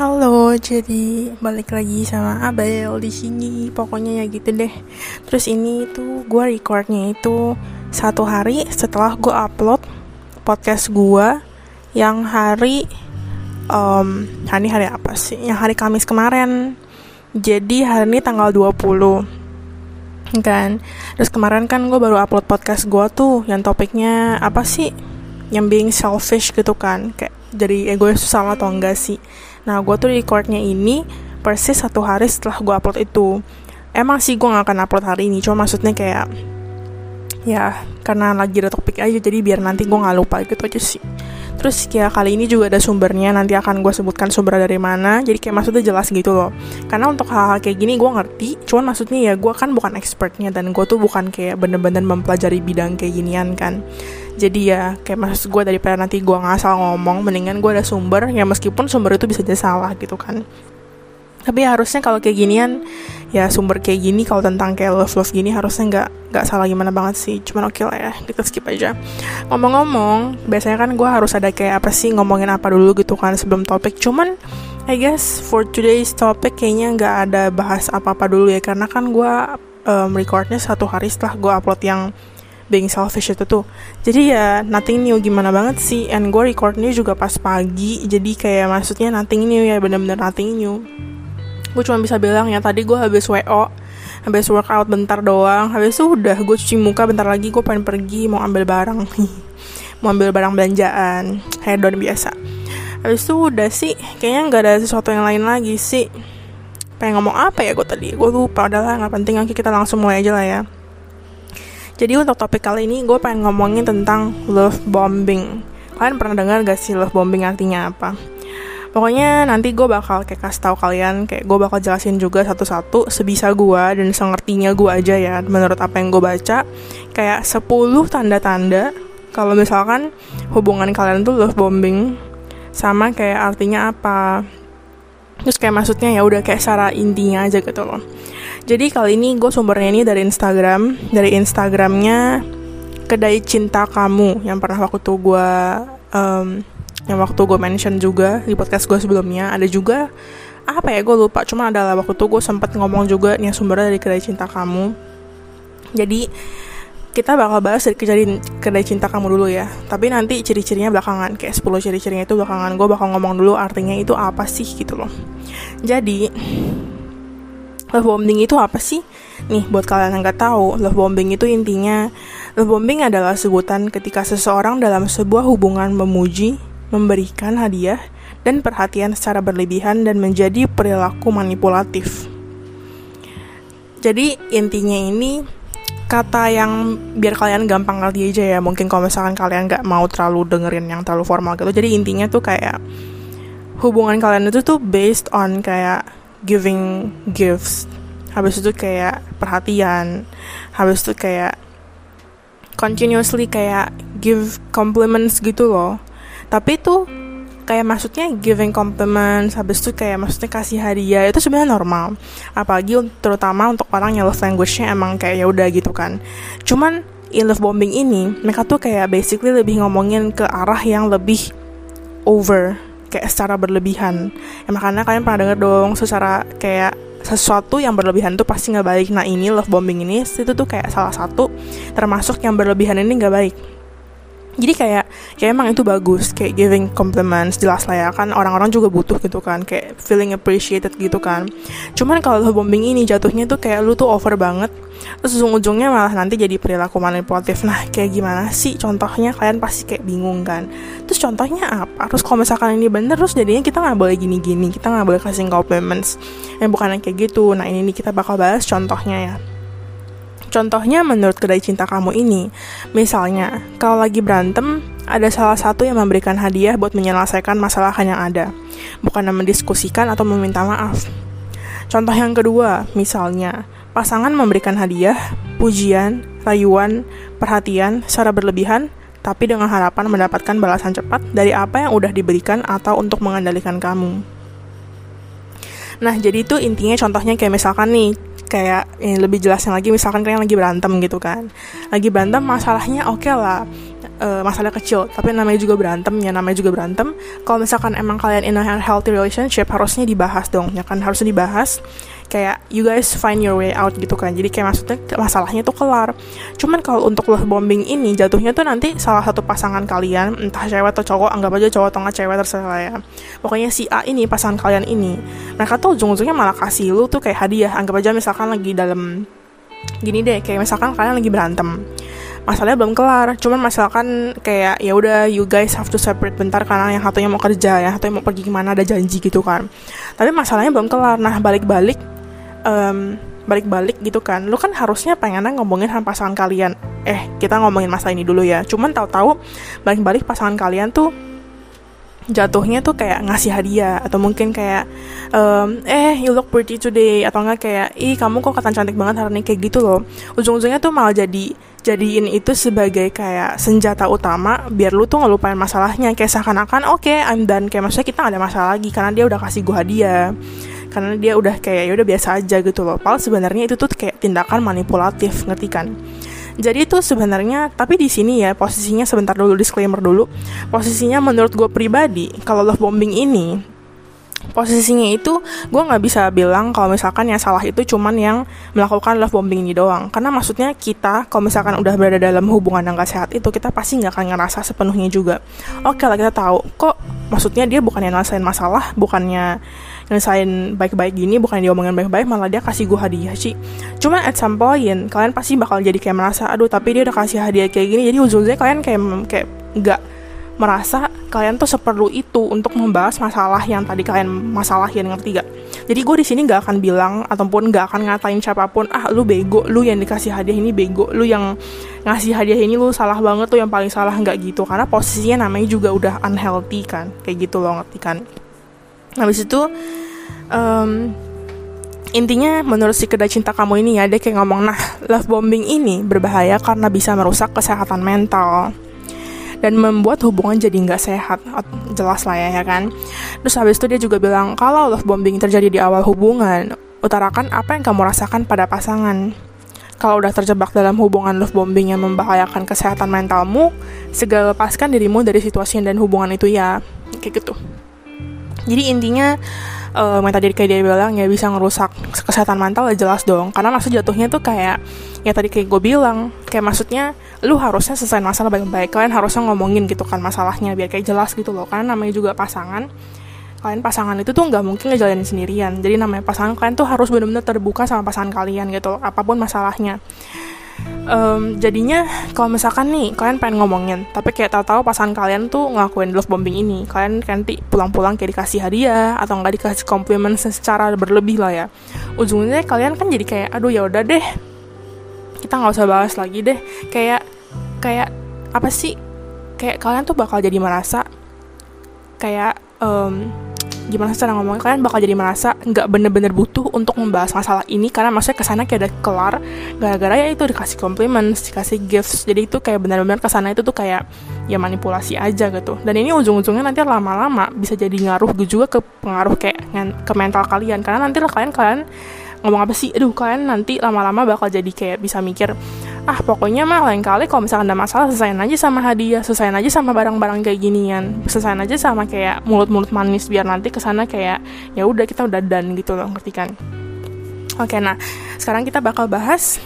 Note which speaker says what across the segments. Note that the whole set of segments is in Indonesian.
Speaker 1: Halo, jadi balik lagi sama Abel di sini. Pokoknya ya gitu deh. Terus ini tuh gue recordnya itu satu hari setelah gue upload podcast gue yang hari um, hari hari apa sih? Yang hari Kamis kemarin. Jadi hari ini tanggal 20 kan. Terus kemarin kan gue baru upload podcast gue tuh yang topiknya apa sih? Yang being selfish gitu kan. Kayak jadi egois salah atau enggak sih. Nah gue tuh recordnya ini persis satu hari setelah gue upload itu. Emang sih gue gak akan upload hari ini cuma maksudnya kayak ya karena lagi ada topik aja jadi biar nanti gue nggak lupa gitu aja sih. Terus ya kali ini juga ada sumbernya nanti akan gue sebutkan sumber dari mana. Jadi kayak maksudnya jelas gitu loh. Karena untuk hal-hal kayak gini gue ngerti cuman maksudnya ya gue kan bukan expertnya dan gue tuh bukan kayak bener-bener mempelajari bidang kayak ginian kan jadi ya kayak maksud gue daripada nanti gue ngasal ngomong mendingan gue ada sumber ya meskipun sumber itu bisa jadi salah gitu kan. Tapi harusnya kalau kayak ginian ya sumber kayak gini kalau tentang kayak love love gini harusnya nggak nggak salah gimana banget sih. Cuman oke okay lah ya kita skip aja. Ngomong-ngomong biasanya kan gue harus ada kayak apa sih ngomongin apa dulu gitu kan sebelum topik. Cuman I guess for today's topic kayaknya nggak ada bahas apa-apa dulu ya karena kan gue um, recordnya satu hari setelah gue upload yang being selfish itu tuh. Jadi ya nothing new. Gimana banget sih? And gue recordnya juga pas pagi. Jadi kayak maksudnya nothing new ya bener-bener nothing new. Gue cuma bisa bilang ya tadi gue habis wo habis workout bentar doang. Habis itu udah gue cuci muka bentar lagi gue pengen pergi mau ambil barang mau ambil barang belanjaan. Hedon biasa. Habis itu udah sih kayaknya nggak ada sesuatu yang lain lagi sih. Pengen ngomong apa ya gue tadi? Gue lupa adalah nggak penting. Oke kita langsung mulai aja lah ya jadi untuk topik kali ini gue pengen ngomongin tentang love bombing. Kalian pernah dengar gak sih love bombing artinya apa? Pokoknya nanti gue bakal kayak kasih tahu kalian, kayak gue bakal jelasin juga satu-satu sebisa gue dan sengertinya gue aja ya menurut apa yang gue baca. Kayak 10 tanda-tanda kalau misalkan hubungan kalian tuh love bombing sama kayak artinya apa. Terus kayak maksudnya ya udah kayak secara intinya aja gitu loh. Jadi kali ini gue sumbernya ini dari Instagram, dari Instagramnya kedai cinta kamu yang pernah waktu gue um, yang waktu gue mention juga di podcast gue sebelumnya. Ada juga apa ya gue lupa cuma adalah waktu tuh gue sempat ngomong juga nih sumbernya dari kedai cinta kamu. Jadi kita bakal bahas dari kedai, kedai cinta kamu dulu ya. Tapi nanti ciri-cirinya belakangan kayak 10 ciri-cirinya itu belakangan. Gue bakal ngomong dulu artinya itu apa sih gitu loh. Jadi love bombing itu apa sih? Nih, buat kalian yang nggak tahu, love bombing itu intinya love bombing adalah sebutan ketika seseorang dalam sebuah hubungan memuji, memberikan hadiah, dan perhatian secara berlebihan dan menjadi perilaku manipulatif. Jadi intinya ini kata yang biar kalian gampang ngerti aja ya mungkin kalau misalkan kalian nggak mau terlalu dengerin yang terlalu formal gitu jadi intinya tuh kayak hubungan kalian itu tuh based on kayak giving gifts. Habis itu kayak perhatian. Habis itu kayak continuously kayak give compliments gitu loh. Tapi itu kayak maksudnya giving compliments habis itu kayak maksudnya kasih hadiah itu sebenarnya normal. Apalagi terutama untuk orang yang love language-nya emang kayak ya udah gitu kan. Cuman in love bombing ini mereka tuh kayak basically lebih ngomongin ke arah yang lebih over kayak secara berlebihan. Ya makanya kalian pernah denger dong secara kayak sesuatu yang berlebihan tuh pasti nggak baik. Nah ini love bombing ini itu tuh kayak salah satu termasuk yang berlebihan ini nggak baik jadi kayak ya emang itu bagus kayak giving compliments jelas lah ya kan orang-orang juga butuh gitu kan kayak feeling appreciated gitu kan. Cuman kalau love bombing ini jatuhnya tuh kayak lu tuh over banget terus ujung-ujungnya malah nanti jadi perilaku manipulatif. Nah kayak gimana sih? Contohnya kalian pasti kayak bingung kan. Terus contohnya apa? Terus kalau misalkan ini bener terus jadinya kita nggak boleh gini-gini kita nggak boleh kasih compliments. Yang bukan kayak gitu. Nah ini nih kita bakal bahas contohnya ya Contohnya menurut kedai cinta kamu ini, misalnya kalau lagi berantem, ada salah satu yang memberikan hadiah buat menyelesaikan masalah yang ada, bukan mendiskusikan atau meminta maaf. Contoh yang kedua, misalnya pasangan memberikan hadiah, pujian, rayuan, perhatian secara berlebihan, tapi dengan harapan mendapatkan balasan cepat dari apa yang udah diberikan atau untuk mengendalikan kamu. Nah, jadi itu intinya contohnya kayak misalkan nih, kayak ini lebih jelasnya lagi misalkan kalian lagi berantem gitu kan. Lagi berantem masalahnya oke okay lah uh, masalah kecil tapi namanya juga berantem ya namanya juga berantem. Kalau misalkan emang kalian in a healthy relationship harusnya dibahas dong ya kan? Harusnya dibahas kayak you guys find your way out gitu kan. Jadi kayak maksudnya masalahnya tuh kelar. Cuman kalau untuk love bombing ini jatuhnya tuh nanti salah satu pasangan kalian entah cewek atau cowok anggap aja cowok atau cewek terserah ya. Pokoknya si A ini pasangan kalian ini mereka tuh ujung-ujungnya malah kasih lu tuh kayak hadiah. Anggap aja misalkan lagi dalam gini deh kayak misalkan kalian lagi berantem. Masalahnya belum kelar. Cuman misalkan kayak ya udah you guys have to separate bentar karena yang satunya mau kerja ya satunya mau pergi ke mana ada janji gitu kan. Tapi masalahnya belum kelar. Nah balik-balik um, balik-balik gitu kan. Lu kan harusnya pengennya ngomongin sama pasangan kalian. Eh kita ngomongin masalah ini dulu ya. Cuman tahu-tahu balik-balik pasangan kalian tuh jatuhnya tuh kayak ngasih hadiah atau mungkin kayak um, eh you look pretty today. Atau enggak kayak ih kamu kok kata cantik banget hari ini kayak gitu loh. Ujung-ujungnya tuh malah jadi jadiin itu sebagai kayak senjata utama biar lu tuh ngelupain masalahnya. Kayak seakan-akan oke okay, I'm done. Kayak maksudnya kita gak ada masalah lagi karena dia udah kasih gua hadiah karena dia udah kayak ya udah biasa aja gitu loh. Padahal sebenarnya itu tuh kayak tindakan manipulatif ngerti kan? Jadi itu sebenarnya tapi di sini ya posisinya sebentar dulu disclaimer dulu. Posisinya menurut gue pribadi kalau love bombing ini posisinya itu gue nggak bisa bilang kalau misalkan yang salah itu cuman yang melakukan love bombing ini doang. Karena maksudnya kita kalau misalkan udah berada dalam hubungan yang gak sehat itu kita pasti nggak akan ngerasa sepenuhnya juga. Oke lah kita tahu. Kok maksudnya dia bukan yang ngerasain masalah bukannya ngelesain baik-baik gini bukan diomongin baik-baik malah dia kasih gue hadiah sih cuma at some point kalian pasti bakal jadi kayak merasa aduh tapi dia udah kasih hadiah kayak gini jadi ujung-ujungnya kalian kayak kayak nggak merasa kalian tuh seperlu itu untuk membahas masalah yang tadi kalian masalahin ngerti gak? Jadi gue di sini nggak akan bilang ataupun nggak akan ngatain siapa pun ah lu bego, lu yang dikasih hadiah ini bego, lu yang ngasih hadiah ini lu salah banget tuh yang paling salah nggak gitu karena posisinya namanya juga udah unhealthy kan kayak gitu loh ngerti kan? Habis itu um, intinya menurut si kedai cinta kamu ini ya dia kayak ngomong nah love bombing ini berbahaya karena bisa merusak kesehatan mental dan membuat hubungan jadi nggak sehat. Jelas lah ya, ya kan? Terus habis itu dia juga bilang kalau love bombing terjadi di awal hubungan utarakan apa yang kamu rasakan pada pasangan. Kalau udah terjebak dalam hubungan love bombing yang membahayakan kesehatan mentalmu segera lepaskan dirimu dari situasi dan hubungan itu ya. Kayak gitu jadi intinya uh, yang tadi kayak dia bilang ya bisa ngerusak kesehatan mental ya jelas dong. Karena maksud jatuhnya tuh kayak ya tadi kayak gue bilang kayak maksudnya lu harusnya selesai masalah baik-baik kalian harusnya ngomongin gitu kan masalahnya biar kayak jelas gitu loh. Karena namanya juga pasangan kalian pasangan itu tuh nggak mungkin ngejalanin sendirian. Jadi namanya pasangan kalian tuh harus benar-benar terbuka sama pasangan kalian gitu apa pun masalahnya um, jadinya kalau misalkan nih kalian pengen ngomongin tapi kayak tahu-tahu pasangan kalian tuh ngelakuin love bombing ini kalian nanti pulang-pulang kayak dikasih hadiah atau nggak dikasih komplimen secara berlebih lah ya. Ujungnya kalian kan jadi kayak aduh ya udah deh kita nggak usah bahas lagi deh. Kayak kayak apa sih? Kayak kalian tuh bakal jadi merasa kayak um, gimana cara ngomongnya kalian bakal jadi merasa nggak bener-bener butuh untuk membahas masalah ini karena maksudnya ke sana kayak udah kelar gara-gara ya itu dikasih komplimen dikasih gifts jadi itu kayak benar-benar ke sana itu tuh kayak ya manipulasi aja gitu. Dan ini ujung-ujungnya nanti lama-lama bisa jadi ngaruh juga ke pengaruh kayak ke mental kalian. Karena nanti kalian kalian ngomong apa sih? Aduh kalian nanti lama-lama bakal jadi kayak bisa mikir ah pokoknya mah lain kali kalau misalkan ada masalah selesaiin aja sama hadiah selesaiin aja sama barang-barang kayak ginian. Selesaiin aja sama kayak mulut-mulut manis biar nanti ke sana kayak ya udah kita udah done gitu loh ngerti kan? Oke nah sekarang kita bakal bahas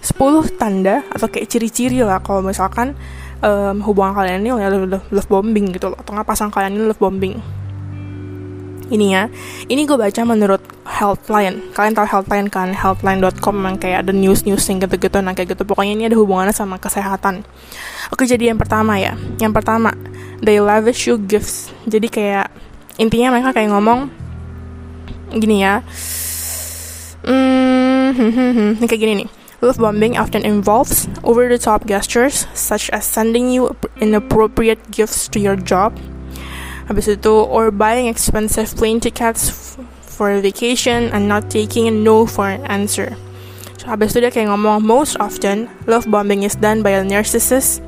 Speaker 1: 10 tanda atau kayak ciri-ciri lah kalau misalkan um, hubungan kalian ini love bombing gitu loh atau nggak pasang kalian ini love bombing ini ya. Ini gue baca menurut Healthline. Kalian tahu Healthline kan? Healthline.com yang kayak ada news news yang gitu-gitu. Nah kayak gitu. Pokoknya ini ada hubungannya sama kesehatan. Oke jadi yang pertama ya. Yang pertama they lavish you gifts. Jadi kayak intinya mereka kayak ngomong gini ya. Hmm, hmm, hmm, hmm. kayak gini nih. Love bombing often involves over the top gestures, such as sending you inappropriate gifts to your job, habis itu or buying expensive plane tickets for a vacation and not taking a no for an answer. So, habis itu dia kayak ngomong most often love bombing is done by a narcissist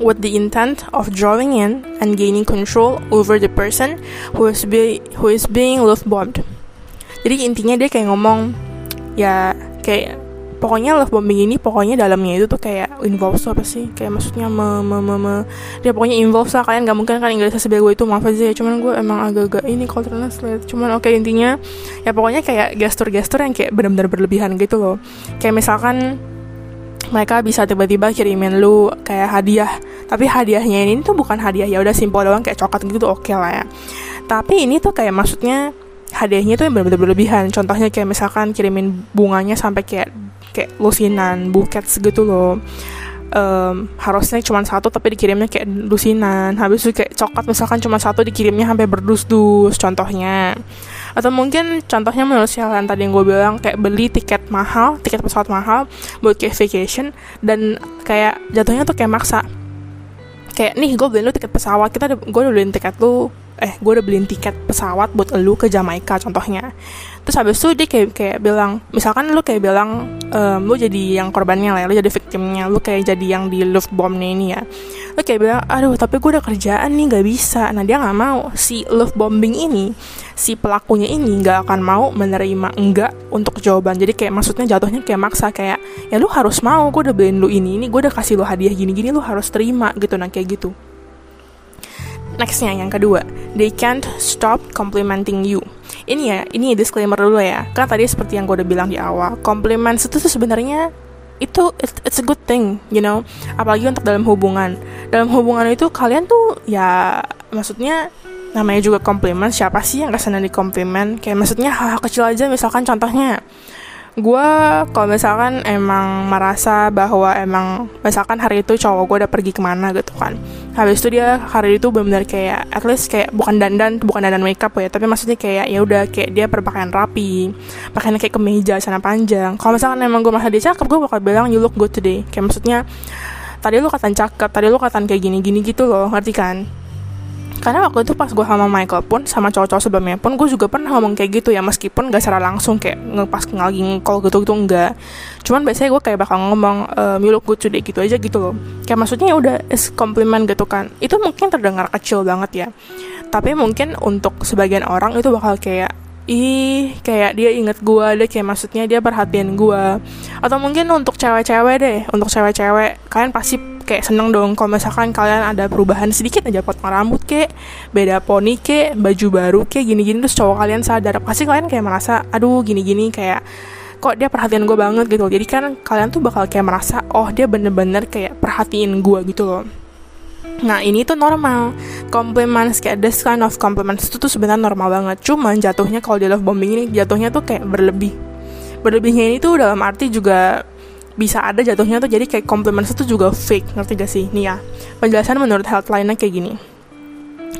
Speaker 1: with the intent of drawing in and gaining control over the person who is be who is being love bombed. Jadi intinya dia kayak ngomong ya kayak pokoknya love bombing ini pokoknya dalamnya itu tuh kayak involve apa sih? Kayak maksudnya me, me, me, me. Dia pokoknya involve lah kalian nggak mungkin kan Inggrisnya sebego itu maaf aja ya. Cuman gue emang agak-agak ini kalau translate cuman oke okay, intinya ya pokoknya kayak gestur-gestur yang kayak benar-benar berlebihan gitu loh. Kayak misalkan mereka bisa tiba-tiba kirimin lu kayak hadiah tapi hadiahnya ini tuh bukan hadiah ya udah simpel doang kayak coklat gitu oke okay lah ya. Tapi ini tuh kayak maksudnya hadiahnya tuh yang benar-benar berlebihan. Contohnya kayak misalkan kirimin bunganya sampai kayak kayak lusinan buket segitu loh. Um, harusnya cuma satu tapi dikirimnya kayak lusinan. Habis itu kayak coklat misalkan cuma satu dikirimnya sampai berdus-dus contohnya. Atau mungkin contohnya menurut yang tadi yang gue bilang kayak beli tiket mahal tiket pesawat mahal buat kayak vacation dan kayak jatuhnya tuh kayak maksa. Kayak nih gue beliin lu tiket pesawat kita gue udah beliin tiket lu eh gue udah beliin tiket pesawat buat lu ke Jamaika contohnya. Terus habis itu dia kayak kayak bilang misalkan lu kayak bilang um, lu jadi yang korbannya lah ya, lu jadi victimnya lu kayak jadi yang di love bombnya ini ya. Lu kayak bilang aduh tapi gue udah kerjaan nih gak bisa. Nah dia nggak mau si love bombing ini si pelakunya ini nggak akan mau menerima enggak untuk jawaban. Jadi kayak maksudnya jatuhnya kayak maksa kayak ya lu harus mau gue udah beliin lu ini ini gue udah kasih lu hadiah gini gini lu harus terima gitu nah kayak gitu Nextnya yang kedua, they can't stop complimenting you. Ini ya, ini disclaimer dulu ya. Kan tadi seperti yang gue udah bilang di awal, compliments itu tuh sebenarnya itu it's, a good thing, you know. Apalagi untuk dalam hubungan. Dalam hubungan itu kalian tuh ya maksudnya namanya juga komplimen siapa sih yang ke sana di komplimen kayak maksudnya hal-hal kecil aja misalkan contohnya gue kalau misalkan emang merasa bahwa emang misalkan hari itu cowok gue udah pergi ke mana gitu kan. Habis itu dia hari itu benar-benar kayak at least kayak bukan dandan bukan dandan makeup ya tapi maksudnya kayak ya udah kayak dia berpakaian rapi pakaian kayak kemeja celana panjang. Kalau misalkan emang gue merasa dia cakep gue bakal bilang you look good today. Kayak maksudnya tadi lu katain cakep tadi lu katain kayak gini gini gitu loh. Ngerti kan karena waktu itu pas gue sama Michael pun sama cowok-cowok sebelumnya pun gue juga pernah ngomong kayak gitu ya meskipun gak secara langsung kayak ngepas lagi ngekol gitu gitu enggak cuman biasanya gue kayak bakal ngomong ehm, you look good today gitu aja gitu loh. Kayak maksudnya ya udah is compliment gitu kan. Itu mungkin terdengar kecil banget ya. Tapi mungkin untuk sebagian orang itu bakal kayak ih kayak dia inget gue deh kayak maksudnya dia perhatian gue atau mungkin untuk cewek-cewek deh untuk cewek-cewek kalian pasti kayak seneng dong. Kalau misalkan kalian ada perubahan sedikit aja potong rambut kek beda poni kek baju baru kek gini-gini terus cowok kalian sadar pasti kalian kayak merasa aduh gini-gini kayak kok dia perhatian gue banget gitu jadi kan kalian tuh bakal kayak merasa oh dia bener-bener kayak perhatiin gue gitu loh. Nah ini tuh normal. Compliments kayak this kind of compliments itu tuh sebenarnya normal banget. Cuman jatuhnya kalau di love bombing ini Jatuhnya tuh kayak berlebih. Berlebihnya ini tuh dalam arti juga bisa ada jatuhnya tuh jadi kayak compliments itu juga fake ngerti gak sih? Nih ya penjelasan menurut headline-nya kayak gini.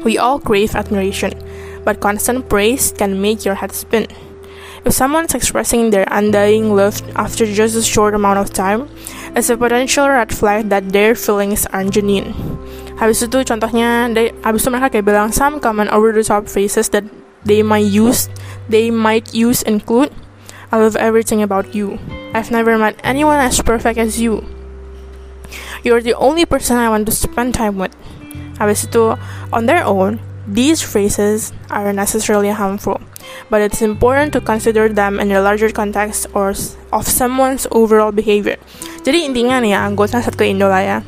Speaker 1: We all crave admiration but constant praise can make your head spin. If someone's expressing their undying love after just a short amount of time it's a potential red flag that their feelings are genuine. Habis itu contohnya they, habis itu mereka kayak bilang some common over the top phrases that they might use they might use include I love everything about you. I've never met anyone as perfect as you. You're the only person I want to spend time with. Habis itu, on their own, these phrases are necessarily harmful, but it's important to consider them in the larger context or of someone's overall behavior. Jadi intinya nih ya, gue translate ke Indo lah ya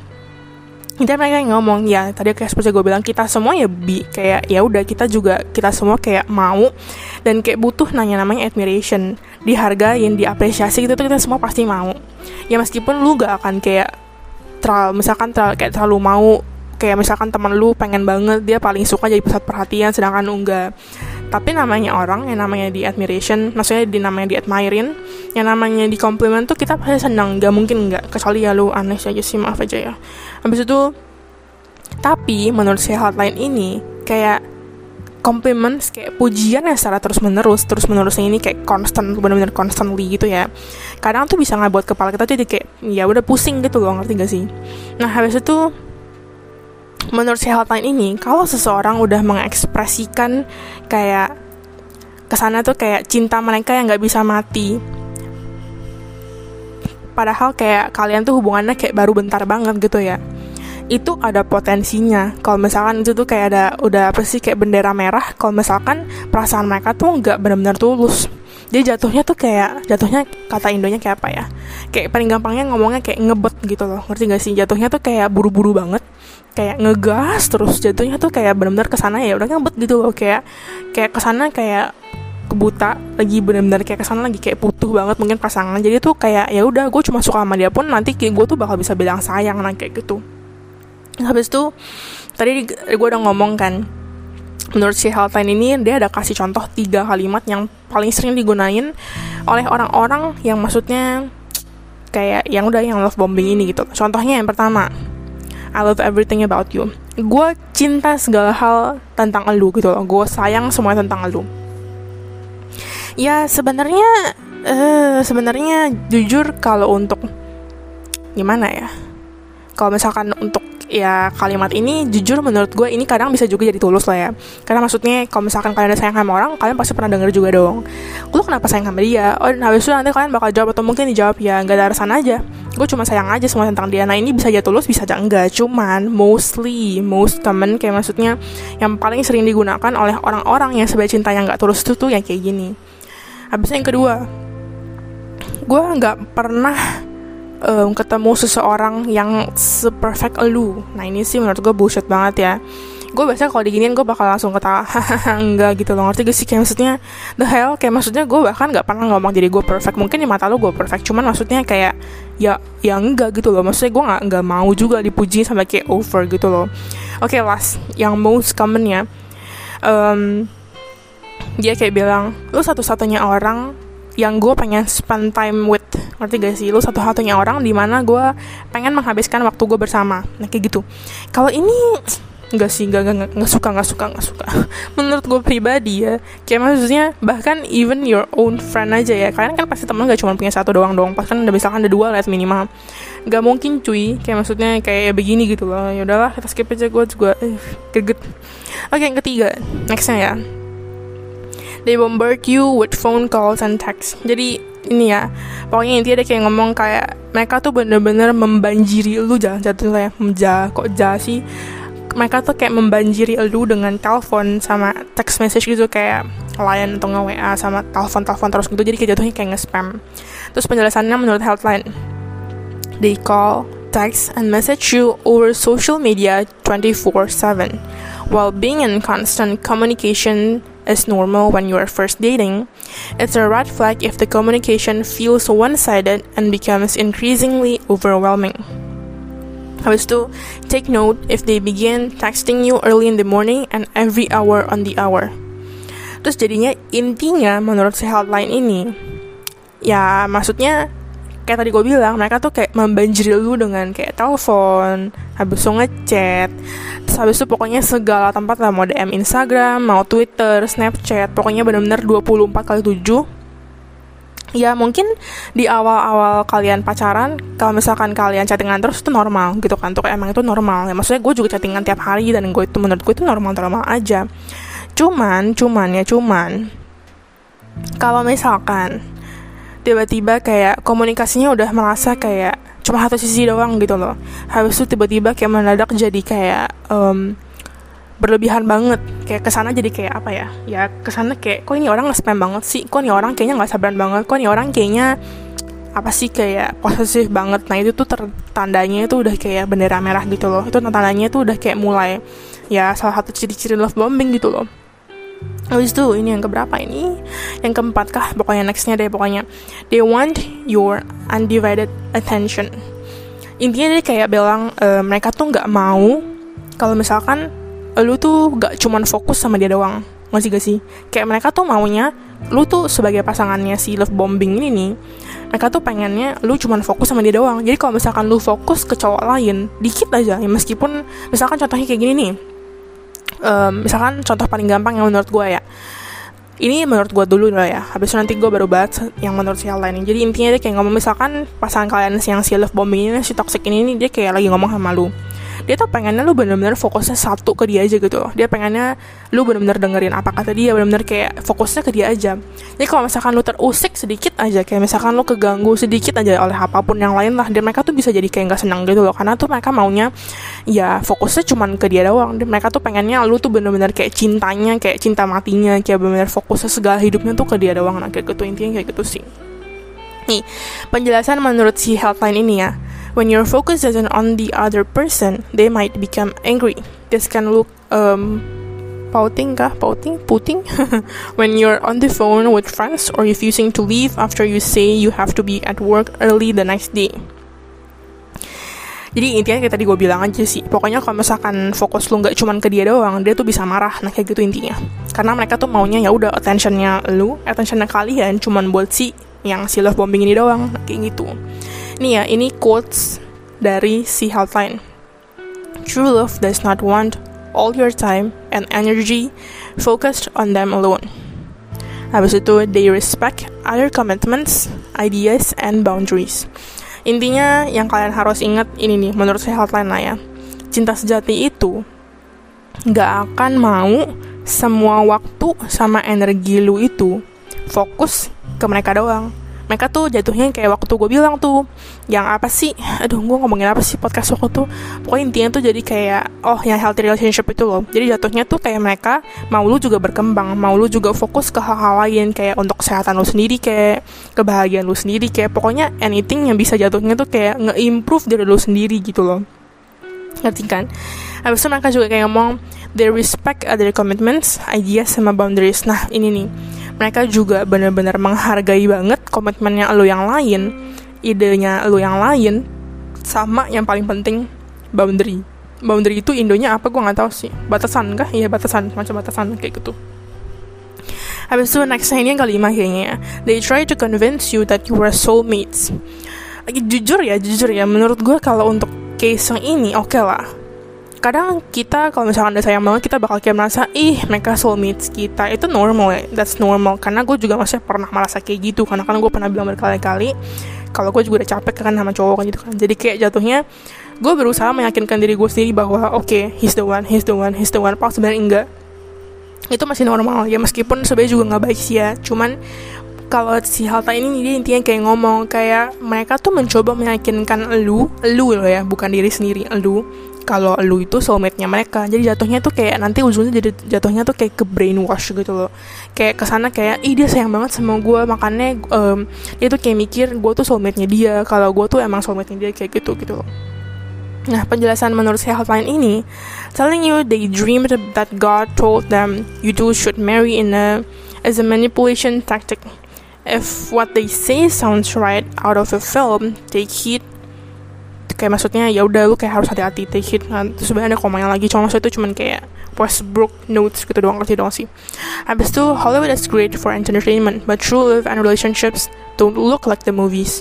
Speaker 1: kita mereka yang ngomong ya tadi kayak seperti gue bilang kita semua ya bi kayak ya udah kita juga kita semua kayak mau dan kayak butuh nanya namanya admiration dihargain diapresiasi gitu tuh kita semua pasti mau. Ya meskipun lu gak akan kayak terlalu misalkan terlalu kayak terlalu mau kayak misalkan teman lu pengen banget dia paling suka jadi pusat perhatian sedangkan lu enggak. Tapi namanya orang yang namanya di admiration maksudnya di namanya di admirein yang namanya di compliment tuh kita pasti senang gak mungkin nggak kecuali ya lu aneh aja sih maaf aja ya. Habis itu tapi menurut si hotline ini kayak compliments kayak pujian yang secara terus menerus terus menerusnya ini kayak constant benar-benar constantly gitu ya. Kadang tuh bisa nggak buat kepala kita jadi kayak ya udah pusing gitu loh ngerti gak sih? Nah habis itu menurut si hotline ini kalau seseorang udah mengekspresikan kayak ke sana tuh kayak cinta mereka yang nggak bisa mati padahal kayak kalian tuh hubungannya kayak baru bentar banget gitu ya itu ada potensinya. Kalau misalkan itu tuh kayak ada udah apa sih kayak bendera merah kalau misalkan perasaan mereka tuh nggak benar-benar tulus. Dia jatuhnya tuh kayak jatuhnya kata Indonya kayak apa ya? Kayak paling gampangnya ngomongnya kayak ngebet gitu loh. Ngerti gak sih? Jatuhnya tuh kayak buru-buru banget. Kayak ngegas terus. Jatuhnya tuh kayak benar-benar ke sana ya udah ngebet gitu loh. Kayak kayak ke sana kayak kebuta lagi benar-benar kayak ke sana lagi kayak putuh banget mungkin pasangan. Jadi tuh kayak ya udah gue cuma suka sama dia pun nanti gue tuh bakal bisa bilang sayang nah kayak gitu habis itu tadi gue udah ngomong kan menurut si Helpline ini dia ada kasih contoh tiga kalimat yang paling sering digunain oleh orang-orang yang maksudnya kayak yang udah yang love bombing ini gitu. Contohnya yang pertama I love everything about you. Gue cinta segala hal tentang lu gitu loh. Gue sayang semua tentang lu. Ya sebenarnya uh, sebenarnya jujur kalau untuk gimana ya? Kalau misalkan untuk ya kalimat ini jujur menurut gue ini kadang bisa juga jadi tulus lah ya. Karena maksudnya kalau misalkan kalian ada sayang sama orang kalian pasti pernah denger juga dong. Lu kenapa sayang sama dia? Oh dan habis itu nanti kalian bakal jawab atau mungkin dijawab ya nggak ada alasan aja. Gue cuma sayang aja semua tentang dia. Nah ini bisa aja tulus bisa aja enggak cuman mostly most common kayak maksudnya yang paling sering digunakan oleh orang-orang yang sebagai cinta yang nggak tulus itu tuh yang kayak gini. Habisnya yang kedua gue nggak pernah um, ketemu seseorang yang seperfect lu. Nah ini sih menurut gue bullshit banget ya. Gue biasanya kalau diginiin gue bakal langsung ketawa enggak gitu loh. Ngerti gak sih? Kayak maksudnya the hell? Kayak maksudnya gue bahkan nggak pernah ngomong jadi gue perfect. Mungkin di mata lu gue perfect cuman maksudnya kayak ya ya enggak gitu loh. Maksudnya gue nggak nggak mau juga dipuji sampai kayak over gitu loh. Oke okay, last yang most common ya um, dia kayak bilang lu satu-satunya orang yang gue pengen spend time with. Ngerti gak sih? Lu satu satunya orang di mana gue pengen menghabiskan waktu gue bersama. Nah kayak gitu. Kalau ini nggak sih nggak nggak suka nggak suka nggak suka. Menurut gue pribadi ya kayak maksudnya bahkan even your own friend aja ya. Kalian kan pasti temen gak cuma punya satu doang doang pas kan ada misalkan ada dua lah minimal. Nggak mungkin cuy. Kayak maksudnya kayak begini gitu loh. Ya udahlah kita skip aja. Gue juga eh, greget. Oke yang ketiga. Nextnya ya they bombard you with phone calls and text jadi ini ya pokoknya intinya dia kayak ngomong kayak mereka tuh bener-bener membanjiri lu jangan jatuh ya. Menja kok ja sih? Mereka tuh kayak membanjiri lu dengan telepon sama text message gitu kayak lain atau nge WA sama telepon-telepon terus gitu. Jadi kayak jatuhnya kayak nge-spam. Terus penjelasannya menurut Healthline. They call text and message you over social media 24/7 while being in constant communication is normal when you are first dating, it's a red flag if the communication feels one sided and becomes increasingly overwhelming. Habis itu, take note if they begin texting you early in the morning and every hour on the hour. Terus jadinya intinya menurut si hotline ini, ya maksudnya kayak tadi gue bilang mereka tuh kayak membanjiri lu dengan kayak telepon habis itu ngechat terus habis itu pokoknya segala tempat lah mau DM Instagram mau Twitter Snapchat pokoknya bener-bener 24 kali 7 ya mungkin di awal-awal kalian pacaran kalau misalkan kalian chattingan terus itu normal gitu kan tuh emang itu normal. Ya maksudnya gue juga chattingan tiap hari dan gue itu menurut gue itu normal-normal aja. Cuman cuman ya cuman kalau misalkan tiba-tiba kayak komunikasinya udah merasa kayak cuma satu sisi doang gitu loh. Habis itu tiba-tiba kayak mendadak jadi kayak um, berlebihan banget. Kayak ke sana jadi kayak apa ya? Ya ke sana kayak kok ini orang nge-spam banget sih? Kok ini orang kayaknya nggak sabaran banget? Kok ini orang kayaknya apa sih kayak posesif banget? Nah itu tuh tandanya itu udah kayak bendera merah gitu loh. Itu tandanya itu udah kayak mulai ya salah satu ciri-ciri love bombing gitu loh Habis itu ini yang keberapa ini? Yang keempat kah? Pokoknya nextnya deh pokoknya. They want your undivided attention. Intinya dia kayak bilang e, mereka tuh nggak mau kalau misalkan lu tuh gak cuman fokus sama dia doang. Masih gak sih? Kayak mereka tuh maunya lu tuh sebagai pasangannya si love bombing ini nih mereka tuh pengennya lu cuman fokus sama dia doang jadi kalau misalkan lu fokus ke cowok lain dikit aja ya meskipun misalkan contohnya kayak gini nih um, misalkan contoh paling gampang yang menurut gue ya. Ini menurut gue dulu lah ya. Habis itu nanti gue baru bahas yang menurut si lain jadi intinya dia kayak ngomong misalkan pasangan kalian yang si love bombing ini si toxic ini, dia kayak lagi ngomong sama lu dia tuh pengennya lu bener-bener fokusnya satu ke dia aja gitu. Dia pengennya lu bener-bener dengerin apa kata dia bener-bener kayak fokusnya ke dia aja. Jadi kalau misalkan lu terusik sedikit aja kayak misalkan lu keganggu sedikit aja oleh apa pun yang lain lah dan mereka tuh bisa jadi kayak nggak senang gitu loh. Karena tuh mereka maunya ya fokusnya cuman ke dia doang. Dan mereka tuh pengennya lu tuh bener-bener kayak cintanya kayak cinta matinya kayak bener-bener fokus segala hidupnya tuh ke dia doang. Nah kayak gitu intinya kayak gitu sih. Nih penjelasan menurut si helpline ini ya when your focus isn't on the other person they might become angry. This can look um, pouting kah pouting puting when you're on the phone with friends or refusing to leave after you say you have to be at work early the next day. Jadi intinya kayak tadi gue bilang aja sih pokoknya kalau misalkan fokus lu nggak cuman ke dia doang dia tuh bisa marah. Nah kayak gitu intinya. Karena mereka tuh maunya ya udah attentionnya lu attentionnya kalian cuman buat si yang si love bombing ini doang nah, kayak gitu nih ya ini quotes dari si Helpline True love does not want all your time and energy focused on them alone. Habis itu, they respect other commitments, ideas, and boundaries. Intinya yang kalian harus ingat ini nih, menurut saya hotline lah ya. Cinta sejati itu nggak akan mau semua waktu sama energi lu itu fokus ke mereka doang mereka tuh jatuhnya kayak waktu gue bilang tuh yang apa sih? Aduh gue ngomongin apa sih podcast waktu tuh? Pokoknya intinya tuh jadi kayak oh yang healthy relationship itu loh. Jadi jatuhnya tuh kayak mereka mau lu juga berkembang mau lu juga fokus ke hal-hal lain kayak untuk kesehatan lu sendiri kayak kebahagiaan lu sendiri kayak pokoknya anything yang bisa jatuhnya tuh kayak nge-improve dari lu sendiri gitu loh. Ngerti kan? Habis itu mereka juga kayak ngomong they respect other commitments ideas sama boundaries. Nah ini nih. Mereka juga benar-benar menghargai banget komitmennya lo yang lain idenya lo yang lain sama yang paling penting boundary. Boundary itu indonya apa? Gue nggak tahu sih. Batasan kah? Iya batasan. Macam batasan kayak gitu. Habis itu nextnya ini yang kelima kayaknya they try to convince you that you are soulmates. Jujur ya jujur ya. Menurut gue kalau untuk case yang ini oke okay lah kadang kita kalau misalkan ada sayang banget kita bakal kayak merasa ih mereka soulmates kita. Itu normal ya that's normal. Karena gue juga masih pernah merasa kayak gitu karena kan gue pernah bilang berkali-kali kalau gue juga udah capek kan sama cowok kan gitu kan. Jadi kayak jatuhnya gue berusaha meyakinkan diri gue sendiri bahwa oke okay, he's the one he's the one he's the one. Pas sebenarnya enggak. Itu masih normal ya meskipun sebenarnya juga nggak baik sih ya. Cuman kalau si Halta ini dia intinya kayak ngomong kayak mereka tuh mencoba meyakinkan lu lu loh ya bukan diri sendiri lu kalau lu itu soulmate-nya mereka. Jadi jatuhnya tuh kayak nanti ujungnya jadi jatuhnya tuh kayak ke brainwash gitu loh. Kayak ke sana kayak ih dia sayang banget sama gue makanya um, dia tuh kayak mikir gue tuh soulmate-nya dia. Kalau gue tuh emang soulmate-nya dia kayak gitu gitu loh. Nah, penjelasan menurut si hotline ini, telling you they dreamed that God told them you two should marry in a as a manipulation tactic. If what they say sounds right out of a film, take heed kayak maksudnya ya udah lu kayak harus hati-hati take it nah, terus sebenarnya ada komanya lagi. Cuma maksudnya itu cuman kayak Westbrook notes gitu doang ngerti doang sih. Habis itu Hollywood is great for entertainment but true love and relationships don't look like the movies.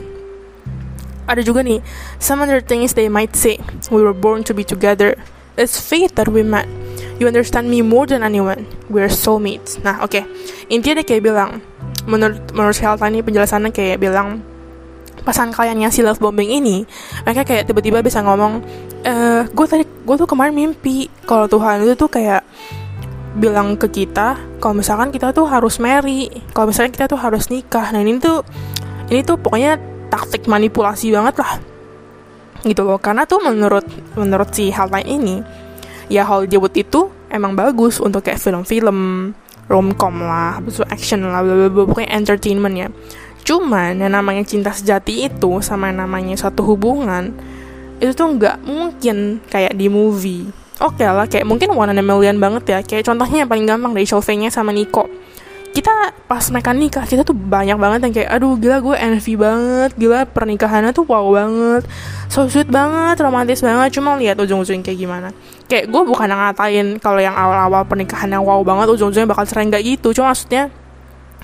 Speaker 1: Ada juga nih some other things they might say. We were born to be together. It's fate that we met. You understand me more than anyone. We're soulmates. Nah oke. Okay. intinya dia kayak bilang menurut menurut Helta ini penjelasannya kayak bilang pasangan kalian yang si love bombing ini mereka kayak tiba-tiba bisa ngomong eh gue tadi gue tuh kemarin mimpi kalau Tuhan itu tuh kayak bilang ke kita kalau misalkan kita tuh harus marry kalau misalkan kita tuh harus nikah nah ini tuh ini tuh pokoknya taktik manipulasi banget lah gitu loh karena tuh menurut menurut si hal lain ini ya Hollywood itu emang bagus untuk kayak film-film romcom lah, action lah, bla bla bla pokoknya entertainment ya. Cuman yang namanya cinta sejati itu sama yang namanya satu hubungan itu tuh nggak mungkin kayak di movie. Oke okay lah, kayak mungkin one in a million banget ya. Kayak contohnya yang paling gampang dari Shelfie-nya sama Nico. Kita pas mereka nikah, kita tuh banyak banget yang kayak, aduh gila gue envy banget, gila pernikahannya tuh wow banget, so sweet banget, romantis banget. Cuma lihat ujung-ujungnya kayak gimana. Kayak gue bukan ngatain kalau yang awal-awal pernikahan yang wow banget, ujung-ujungnya bakal sering gak gitu. Cuma maksudnya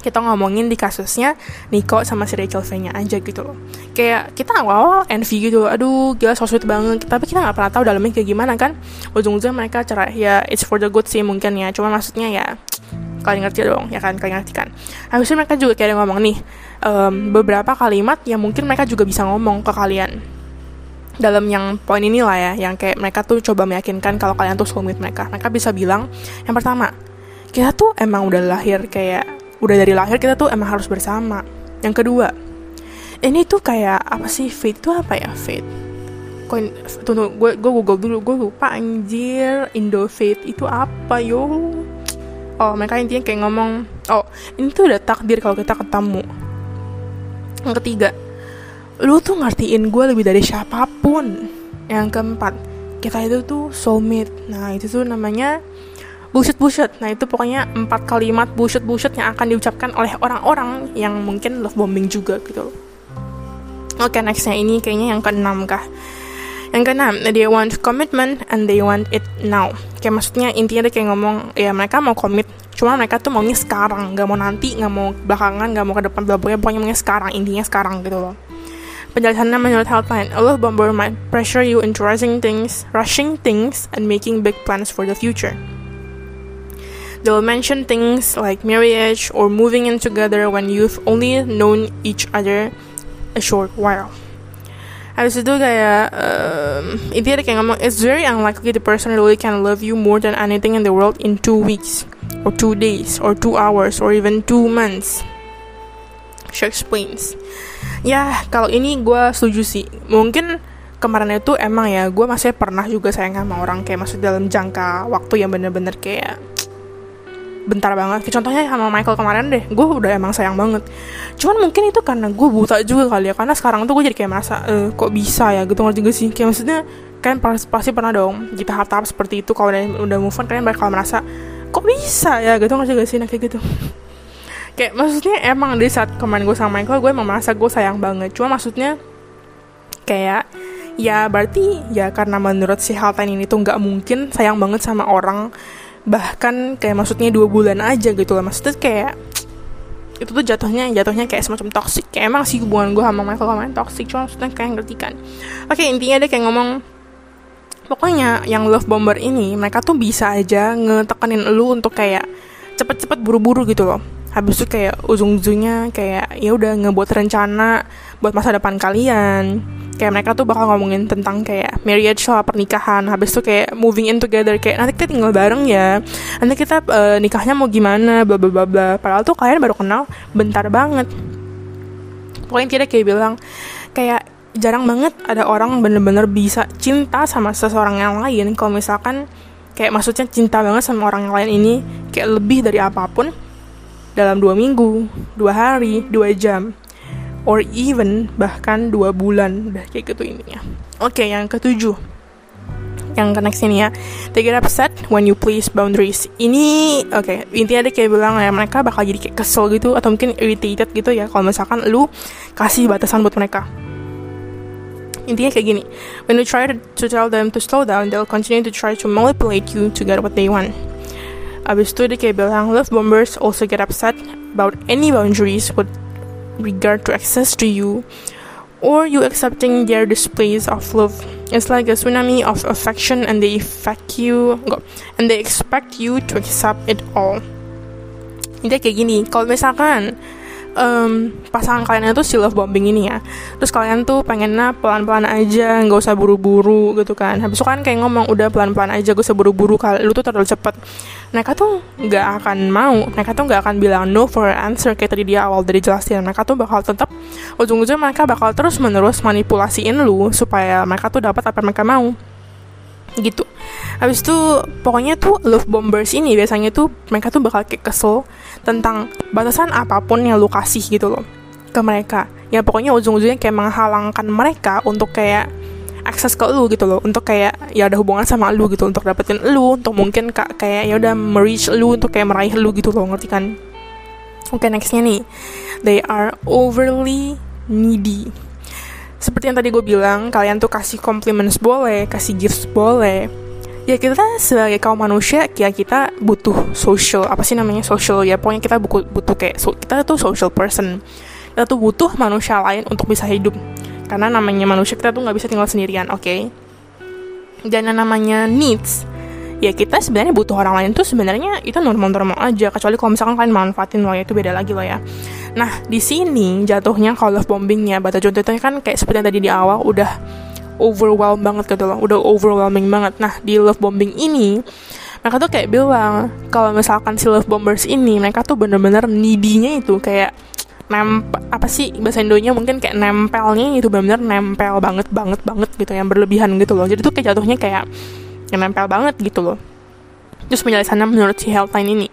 Speaker 1: kita ngomongin di kasusnya Nico sama si Rachel V-nya aja gitu loh. Kayak kita awal-awal envy gitu aduh gila so sweet banget. Tapi kita nggak pernah tahu dalamnya kayak gimana kan. Ujung-ujungnya mereka cara ya it's for the good sih mungkin ya. Cuma maksudnya ya kalian ngerti dong ya kan? Kalian ngerti kan? Habisnya mereka juga kayak ngomong nih um, beberapa kalimat yang mungkin mereka juga bisa ngomong ke kalian. Dalam yang poin ini lah ya yang kayak mereka tuh coba meyakinkan kalau kalian tuh soulmate mereka. Mereka bisa bilang yang pertama kita tuh emang udah lahir kayak udah dari lahir kita tuh emang harus bersama. Yang kedua ini tuh kayak apa sih? Fate tuh apa ya? Fate. Koin tunggu gue gue google dulu. Gue lupa anjir. Indo fate itu apa yo? Oh mereka intinya kayak ngomong oh ini tuh udah takdir kalau kita ketemu. Yang ketiga lu tuh ngertiin gue lebih dari siapa pun. Yang keempat kita itu tuh soulmate. Nah itu tuh namanya bullshit nah itu pokoknya empat kalimat bullshit yang akan diucapkan oleh orang-orang yang mungkin love bombing juga gitu loh oke okay, nextnya ini kayaknya yang keenam kah yang keenam, they want commitment and they want it now. Kayak maksudnya intinya dia kayak ngomong, ya mereka mau komit, cuma mereka tuh maunya sekarang, gak mau nanti, gak mau belakangan, gak mau ke depan, pokoknya pokoknya maunya sekarang, intinya sekarang gitu loh. Penjelasannya menurut Healthline, a love bomber might pressure you into rushing things, rushing things, and making big plans for the future. They'll mention things like marriage or moving in together when you've only known each other a short while. habis itu kayak um, intinya kayak ngomong it's very unlikely the person really can love you more than anything in the world in two weeks or two days or two hours or even two months. She explains. Ya kalau ini gue setuju sih. Mungkin kemarin itu emang ya gue masih pernah juga sayang sama orang kayak maksud dalam jangka waktu yang bener-bener kayak bentar banget. Contohnya sama Michael kemarin deh gue udah emang sayang banget. Cuman mungkin itu karena gue buta juga kali ya karena sekarang tuh gue jadi kayak merasa e, kok bisa ya? Gitu ngerti gak sih? Kayak maksudnya kalian pasti pernah dong di tahap-tahap seperti itu kalau udah, udah move on kalian bakal merasa kok bisa ya? Gitu ngerti gak sih? Nah kayak gitu. Kayak maksudnya emang di saat kemarin gue sama Michael gue emang merasa gue sayang banget. Cuma maksudnya kayak ya berarti ya karena menurut si Halten ini tuh nggak mungkin sayang banget sama orang bahkan kayak maksudnya dua bulan aja gitu lah maksudnya kayak itu tuh jatuhnya jatuhnya kayak semacam toxic. Kayak emang sih hubungan gue sama Michael kemarin toxic cuma maksudnya kayak ngerti kan. Oke intinya dia kayak ngomong pokoknya yang love bomber ini mereka tuh bisa aja ngetekanin lu untuk kayak cepet-cepet buru-buru gitu loh. Habis itu kayak ujung-ujungnya kayak ya udah ngebuat rencana buat masa depan kalian kayak mereka tuh bakal ngomongin tentang kayak marriage soal pernikahan. Habis itu kayak moving in together kayak nanti kita tinggal bareng ya. Nanti kita uh, nikahnya mau gimana bla bla bla bla. Padahal tuh kalian baru kenal bentar banget. Pokoknya kita kayak bilang kayak jarang banget ada orang bener-bener bisa cinta sama seseorang yang lain. Kalau misalkan kayak maksudnya cinta banget sama orang yang lain ini kayak lebih dari apa pun dalam dua minggu, dua hari, dua jam or even bahkan dua bulan. Udah kayak gitu ininya. Oke okay, yang ketujuh. Yang ke next ini ya. They get upset when you place boundaries. Ini oke okay, intinya dia kayak bilang ya mereka bakal jadi kayak kesel gitu atau mungkin irritated gitu ya kalau misalkan lu kasih batasan buat mereka. Intinya kayak gini. When you try to tell them to slow down they'll continue to try to manipulate you to get what they want. Abis itu dia kayak bilang love bombers also get upset about any boundaries regard to access to you or you accepting their displays of love. It's like a tsunami of affection and they affect you and they expect you to accept it all. Ini kayak gini, kalau misalkan um, pasangan kalian itu si love bombing ini ya. Terus kalian tuh pengennya pelan-pelan aja nggak usah buru-buru gitu kan. Habis itu kan kayak ngomong udah pelan-pelan aja gak usah buru-buru kalau lu tuh terlalu cepet. Mereka tuh nggak akan mau mereka tuh nggak akan bilang no for answer kayak tadi dia awal dari jelasin. Mereka tuh bakal tetap ujung-ujung mereka bakal terus menerus manipulasiin lu supaya mereka tuh dapat apa yang mereka mau. Gitu habis itu pokoknya tuh love bombers ini biasanya tuh mereka tuh bakal kayak kesel tentang batasan apa pun yang lu kasih gitu loh ke mereka. Ya pokoknya ujung-ujungnya kayak menghalangkan mereka untuk kayak akses ke lu gitu loh. Untuk kayak ya ada hubungan sama lu gitu untuk dapetin lu untuk mungkin kak kayak ya udah merich lu untuk kayak meraih lu gitu loh ngerti kan? Oke okay, nextnya nih. They are overly needy. Seperti yang tadi gue bilang kalian tuh kasih compliments boleh kasih gifts boleh ya kita sebagai kaum manusia ya kita butuh social apa sih namanya social? Ya pokoknya kita butuh, butuh kayak so, kita tuh social person. Kita tuh butuh manusia lain untuk bisa hidup. Karena namanya manusia kita tuh nggak bisa tinggal sendirian oke? Okay? dan yang namanya needs ya kita sebenarnya butuh orang lain tuh sebenarnya itu normal-normal aja. Kecuali kalau misalkan kalian manfaatin lo ya itu beda lagi lo ya. Nah di sini jatuhnya kalau love bombingnya bata contohnya kan kayak seperti yang tadi di awal udah overwhelm banget gitu loh udah overwhelming banget. Nah di love bombing ini mereka tuh kayak bilang kalau misalkan si love bombers ini mereka tuh bener-bener needy itu kayak nempel apa sih bahasa Indonya mungkin kayak nempelnya itu benar-benar nempel banget banget banget gitu yang berlebihan gitu loh. Jadi tuh kayak jatuhnya kayak yang nempel banget gitu loh. Terus penjelasannya menurut si Healthline ini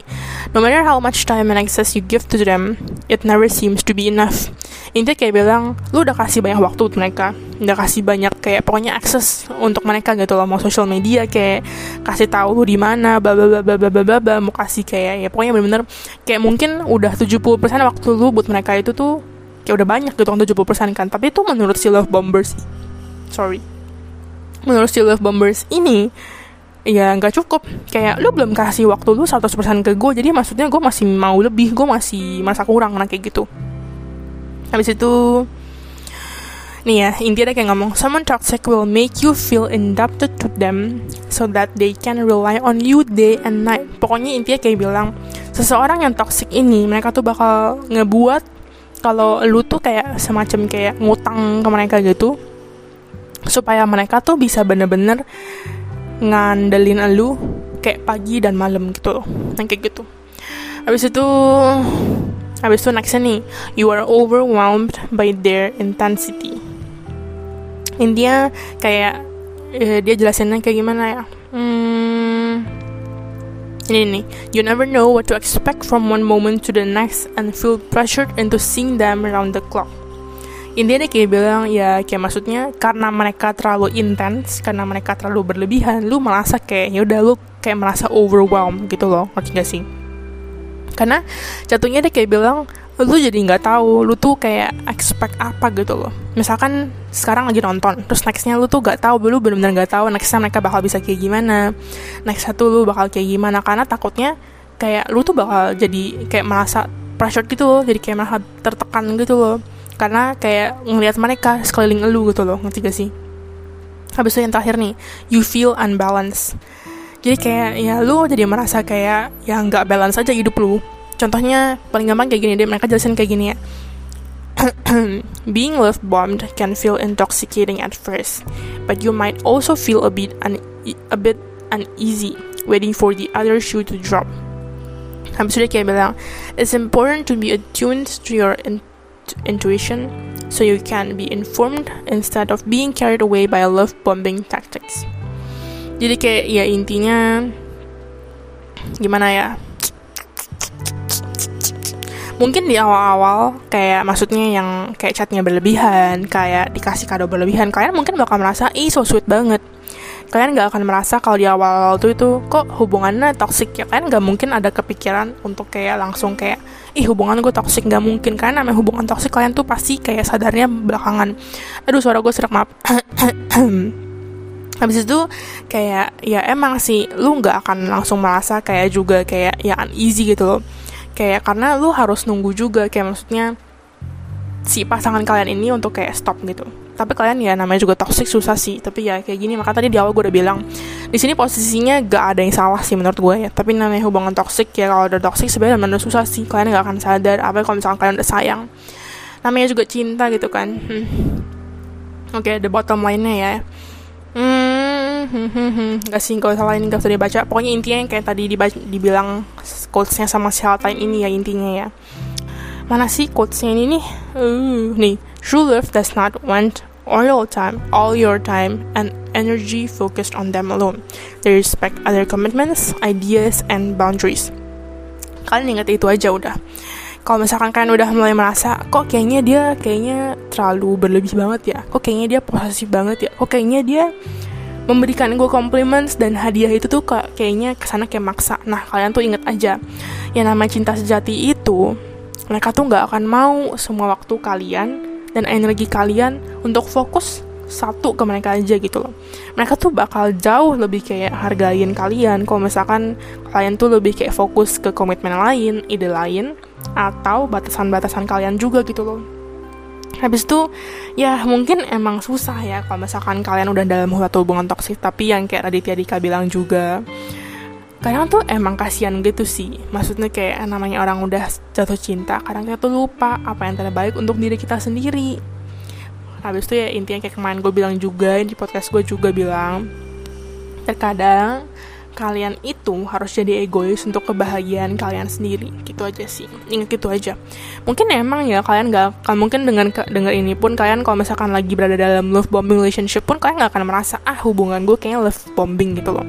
Speaker 1: no matter how much time and access you give to them it never seems to be enough intinya kayak bilang lu udah kasih banyak waktu untuk mereka udah kasih banyak kayak pokoknya akses untuk mereka gitu loh mau social media kayak kasih tahu lu di mana bla bla bla bla bla bla mau kasih kayak ya pokoknya bener-bener kayak mungkin udah 70% waktu lu buat mereka itu tuh kayak udah banyak gitu 70% kan. Tapi itu menurut si love bombers sorry menurut si love bombers ini ya nggak cukup. Kayak lu belum kasih waktu lu 100% ke gue jadi maksudnya gue masih mau lebih gue masih merasa kurang nah kayak gitu habis itu nih ya intinya kayak ngomong someone toxic will make you feel indebted to them so that they can rely on you day and night. Pokoknya intinya kayak bilang seseorang yang toxic ini mereka tuh bakal ngebuat kalau lu tuh kayak semacam kayak ngutang ke mereka gitu supaya mereka tuh bisa bener-bener ngandelin lu kayak pagi dan malam gitu. Kayak gitu. Habis itu habis itu nextnya nih you are overwhelmed by their intensity. Intinya kayak eh, dia jelasinnya kayak gimana ya? Hmm, ini nih you never know what to expect from one moment to the next and feel pressured into seeing them around the clock. Intinya dia kayak bilang ya kayak maksudnya karena mereka terlalu intens karena mereka terlalu berlebihan lu merasa kayak ya udah lu kayak merasa overwhelmed gitu loh ngerti gak sih karena jatuhnya dia kayak bilang lu jadi nggak tahu lu tuh kayak expect apa gitu loh. Misalkan sekarang lagi nonton terus nextnya lu tuh gak tahu lu benar-benar gak tahu nextnya mereka bakal bisa kayak gimana next satu lu bakal kayak gimana. Karena takutnya kayak lu tuh bakal jadi kayak merasa pressure gitu loh jadi kayak merasa tertekan gitu loh. Karena kayak ngelihat mereka sekeliling elu gitu loh ngerti gak sih? Habis itu yang terakhir nih you feel unbalanced jadi kayak ya lu jadi merasa kayak ya nggak balance aja hidup lu. Contohnya paling gampang kayak gini deh mereka jelasin kayak gini ya. Being love bombed can feel intoxicating at first but you might also feel a bit un a bit uneasy waiting for the other shoe to drop. Habis itu dia kayak bilang it's important to be attuned to your in intuition so you can be informed instead of being carried away by love bombing tactics. Jadi kayak ya intinya gimana ya? Mungkin di awal-awal kayak maksudnya yang kayak chatnya berlebihan, kayak dikasih kado berlebihan, kalian mungkin bakal merasa ih so sweet banget. Kalian gak akan merasa kalau di awal-awal tuh itu kok hubungannya toxic ya? Kalian gak mungkin ada kepikiran untuk kayak langsung kayak ih hubungan gue toxic. Gak mungkin karena namanya hubungan toxic kalian tuh pasti kayak sadarnya belakangan. Aduh suara gue serak maaf habis itu kayak ya emang sih lu nggak akan langsung merasa kayak juga kayak ya uneasy gitu loh. Kayak karena lu harus nunggu juga kayak maksudnya si pasangan kalian ini untuk kayak stop gitu. Tapi kalian ya namanya juga toxic susah sih. Tapi ya kayak gini maka tadi di awal gue udah bilang di sini posisinya gak ada yang salah sih menurut gue ya. Tapi namanya hubungan toxic ya kalau udah toxic sebenarnya benar susah sih. Kalian gak akan sadar apa kalau misalkan kalian udah sayang. Namanya juga cinta gitu kan. Hmm. oke okay, the bottom line-nya ya hmm, gak sih kalau salah ini gak usah dibaca pokoknya intinya yang kayak tadi dibaca, dibilang quotesnya sama si Hotline ini ya intinya ya mana sih quotesnya ini nih uh, nih true love does not want all your time, all your time and energy focused on them alone. They respect other commitments, ideas, and boundaries. Kalian ingat itu aja udah. Kalau misalkan kalian udah mulai merasa, kok kayaknya dia kayaknya terlalu berlebih banget ya, kok kayaknya dia posesif banget ya, kok kayaknya dia memberikan gue compliments dan hadiah itu tuh kayaknya ke sana kayak maksa. Nah kalian tuh inget aja, yang namanya cinta sejati itu mereka tuh nggak akan mau semua waktu kalian dan energi kalian untuk fokus satu ke mereka aja gitu loh. Mereka tuh bakal jauh lebih kayak hargain kalian. Kalau misalkan kalian tuh lebih kayak fokus ke komitmen lain ide lain atau batasan-batasan kalian juga gitu loh. Habis itu ya mungkin emang susah ya kalau misalkan kalian udah dalam suatu hubungan toksik. Tapi yang kayak Raditya Dika bilang juga kadang tuh emang kasihan gitu sih. Maksudnya kayak namanya orang udah jatuh cinta kadang kita tuh lupa apa yang terbaik untuk diri kita sendiri. Habis itu ya intinya kayak kemarin gue bilang juga di podcast gue juga bilang terkadang kalian itu harus jadi egois untuk kebahagiaan kalian sendiri. Gitu aja sih. Ingat gitu aja. Mungkin emang ya kalian gak kan mungkin dengan dengar ini pun kalian kalau misalkan lagi berada dalam love bombing relationship pun kalian gak akan merasa ah hubungan gue kayaknya love bombing gitu loh.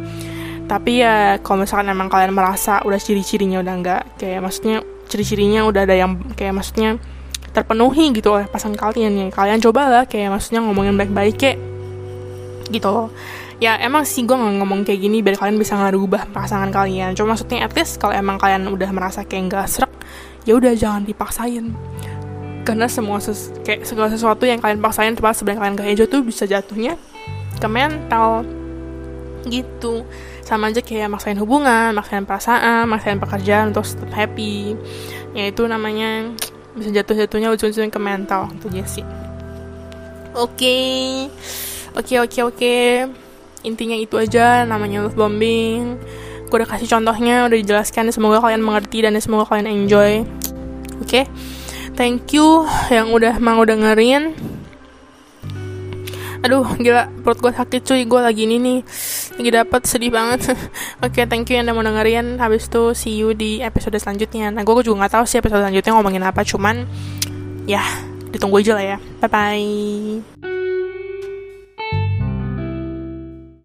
Speaker 1: Tapi ya kalau misalkan emang kalian merasa udah ciri-cirinya udah enggak kayak maksudnya ciri-cirinya udah ada yang kayak maksudnya terpenuhi gitu oleh pasangan kalian ya. Kalian cobalah kayak maksudnya ngomongin baik-baik kayak gitu loh ya emang sih gue nggak ngomong kayak gini biar kalian bisa ngerubah pasangan kalian. Cuma maksudnya at least kalau emang kalian udah merasa kayak nggak serak ya udah jangan dipaksain. Karena semua ses kayak segala sesuatu yang kalian paksain coba sebenarnya kalian gak enjoy tuh bisa jatuhnya ke mental. Gitu. Sama aja kayak maksain hubungan, maksain perasaan, maksain pekerjaan untuk tetap happy. Ya itu namanya bisa jatuh-jatuhnya ujung-ujungnya ke mental itu aja sih. Oke. Okay. oke okay, oke okay, oke. Intinya itu aja namanya love bombing. Gue udah kasih contohnya udah dijelaskan semoga kalian mengerti dan semoga kalian enjoy. Oke? Okay? thank you yang udah mau dengerin. Aduh gila perut gue sakit cuy. Gue lagi ini nih lagi dapat sedih banget. Oke okay, thank you yang udah mau dengerin. Habis itu see you di episode selanjutnya. Nah gue juga nggak tahu sih episode selanjutnya ngomongin apa cuman ya ditunggu aja lah ya. Bye bye